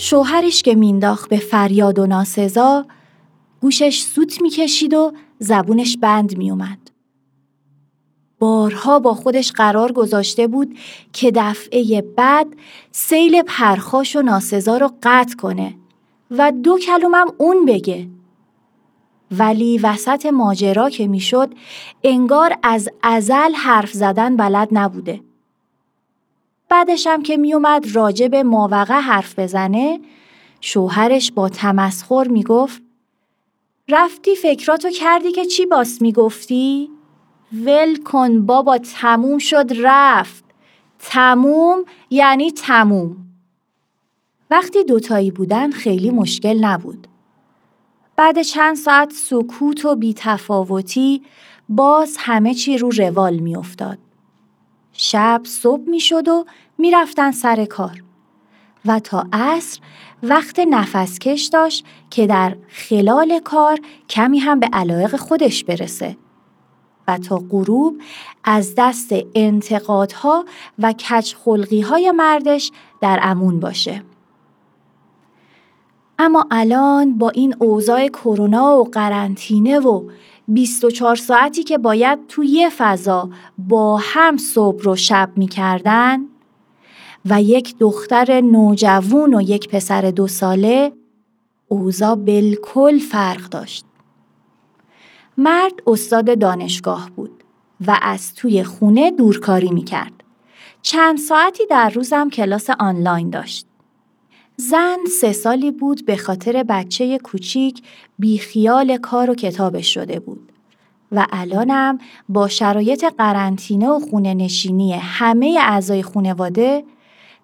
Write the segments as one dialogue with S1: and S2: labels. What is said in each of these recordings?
S1: شوهرش که مینداخت به فریاد و ناسزا گوشش سوت می‌کشید و زبونش بند میومد. بارها با خودش قرار گذاشته بود که دفعه بعد سیل پرخاش و ناسزا رو قطع کنه و دو کلومم اون بگه. ولی وسط ماجرا که می‌شد انگار از ازل حرف زدن بلد نبوده. بعدشم که میومد راجع به ماوقع حرف بزنه شوهرش با تمسخر می‌گفت رفتی فکراتو کردی که چی باس می‌گفتی؟ ول کن بابا تموم شد رفت. تموم یعنی تموم. وقتی دوتایی بودن خیلی مشکل نبود. بعد چند ساعت سکوت و بیتفاوتی باز همه چی رو روال میافتاد. شب صبح می شد و می رفتن سر کار و تا عصر وقت نفسکش داشت که در خلال کار کمی هم به علایق خودش برسه و تا غروب از دست انتقادها و کج های مردش در امون باشه. اما الان با این اوضاع کرونا و قرنطینه و 24 ساعتی که باید توی یه فضا با هم صبح رو شب می‌کردن و یک دختر نوجوون و یک پسر دو ساله اوضاع بالکل فرق داشت. مرد استاد دانشگاه بود و از توی خونه دورکاری می‌کرد. چند ساعتی در روزم کلاس آنلاین داشت. زن سه سالی بود به خاطر بچه کوچیک بیخیال کار و کتابش شده بود و الانم با شرایط قرنطینه و خونه نشینی همه اعضای خونواده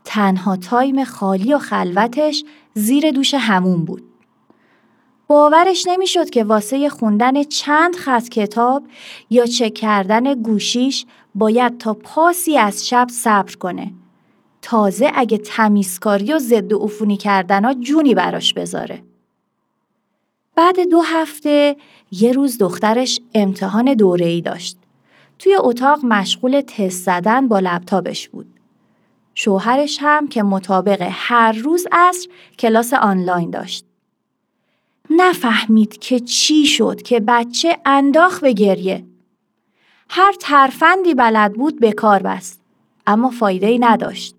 S1: تنها تایم خالی و خلوتش زیر دوش همون بود. باورش نمی‌شد که واسه خوندن چند خط کتاب یا چک کردن گوشیش باید تا پاسی از شب صبر کنه تازه اگه تمیزکاری و ضد و عفونی کردن جونی براش بذاره. بعد دو هفته یه روز دخترش امتحان دوره ای داشت. توی اتاق مشغول تست زدن با لپتاپش بود. شوهرش هم که مطابق هر روز عصر کلاس آنلاین داشت. نفهمید که چی شد که بچه انداخ به گریه. هر ترفندی بلد بود به کار بست. اما فایده ای نداشت.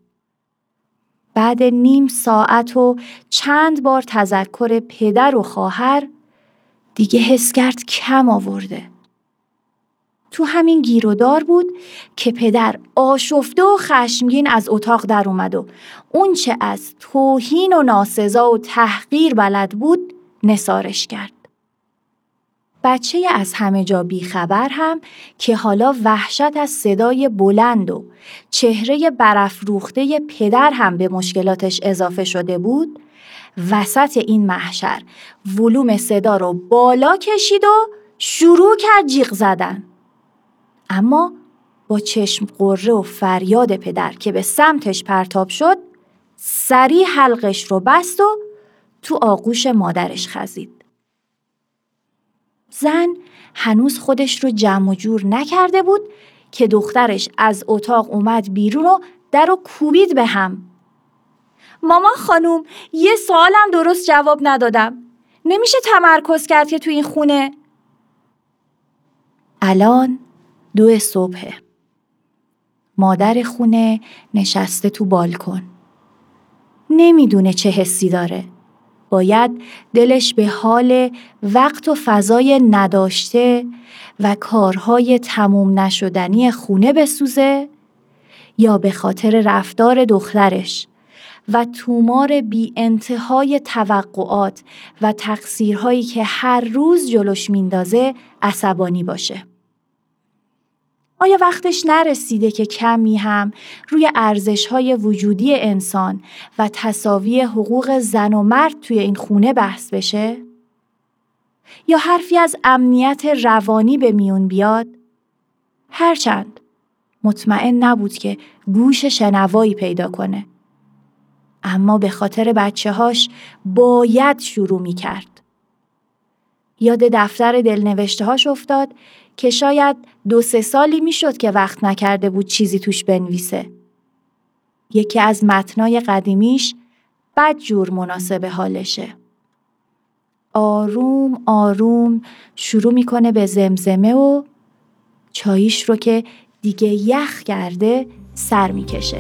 S1: بعد نیم ساعت و چند بار تذکر پدر و خواهر دیگه حس کرد کم آورده. تو همین گیرودار بود که پدر آشفته و خشمگین از اتاق در اومد و اون چه از توهین و ناسزا و تحقیر بلد بود نسارش کرد. بچه از همه جا بیخبر هم که حالا وحشت از صدای بلند و چهره برافروخته پدر هم به مشکلاتش اضافه شده بود وسط این محشر ولوم صدا رو بالا کشید و شروع کرد جیغ زدن. اما با چشم قره و فریاد پدر که به سمتش پرتاب شد سریع حلقش رو بست و تو آغوش مادرش خزید. زن هنوز خودش رو جمع و جور نکرده بود که دخترش از اتاق اومد بیرون و در و کوبید به هم. مامان خانوم یه سوالم درست جواب ندادم. نمیشه تمرکز کرد که تو این خونه؟ الان دو صبحه. مادر خونه نشسته تو بالکن. نمی‌دونه چه حسی داره. باید دلش به حال وقت و فضای نداشته و کارهای تموم نشدنی خونه بسوزه یا به خاطر رفتار دخترش و تومار بی انتهای توقعات و تقصیرهایی که هر روز جلوش میندازه عصبانی باشه. آیا وقتش نرسیده که کمی هم روی ارزش های وجودی انسان و تصاوی حقوق زن و مرد توی این خونه بحث بشه؟ یا حرفی از امنیت روانی به میون بیاد؟ هرچند مطمئن نبود که گوش شنوایی پیدا کنه. اما به خاطر بچه هاش باید شروع می کرد. یاد دفتر دلنوشته هاش افتاد که شاید دو سه سالی می‌شد که وقت نکرده بود چیزی توش بنویسه. یکی از متنای قدیمیش بد جور مناسب حالشه. آروم آروم شروع می‌کنه به زمزمه و چاییش رو که دیگه یخ کرده سر می‌کشه.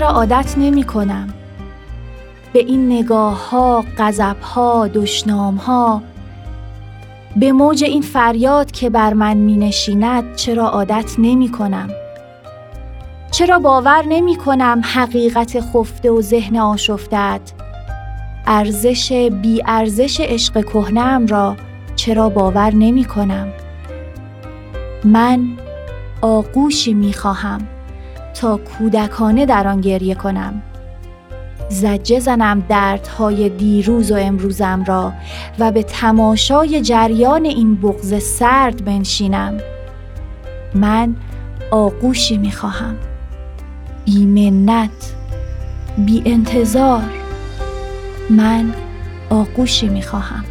S1: چرا عادت نمی کنم؟ به این نگاه ها، غذب ها، دشنام ها به موج این فریاد که بر من می نشیند چرا عادت نمی کنم؟ چرا باور نمی کنم حقیقت خفته و ذهن آشفتت ارزش بی ارزش عشق کهنم را چرا باور نمی کنم؟ من آغوشی می خواهم تا کودکانه در آن گریه کنم. زجه زنم دردهای دیروز و امروزم را و به تماشای جریان این بغز سرد بنشینم. من آغوشی می‌خواهم. بی منت بی انتظار. من آغوشی می‌خواهم.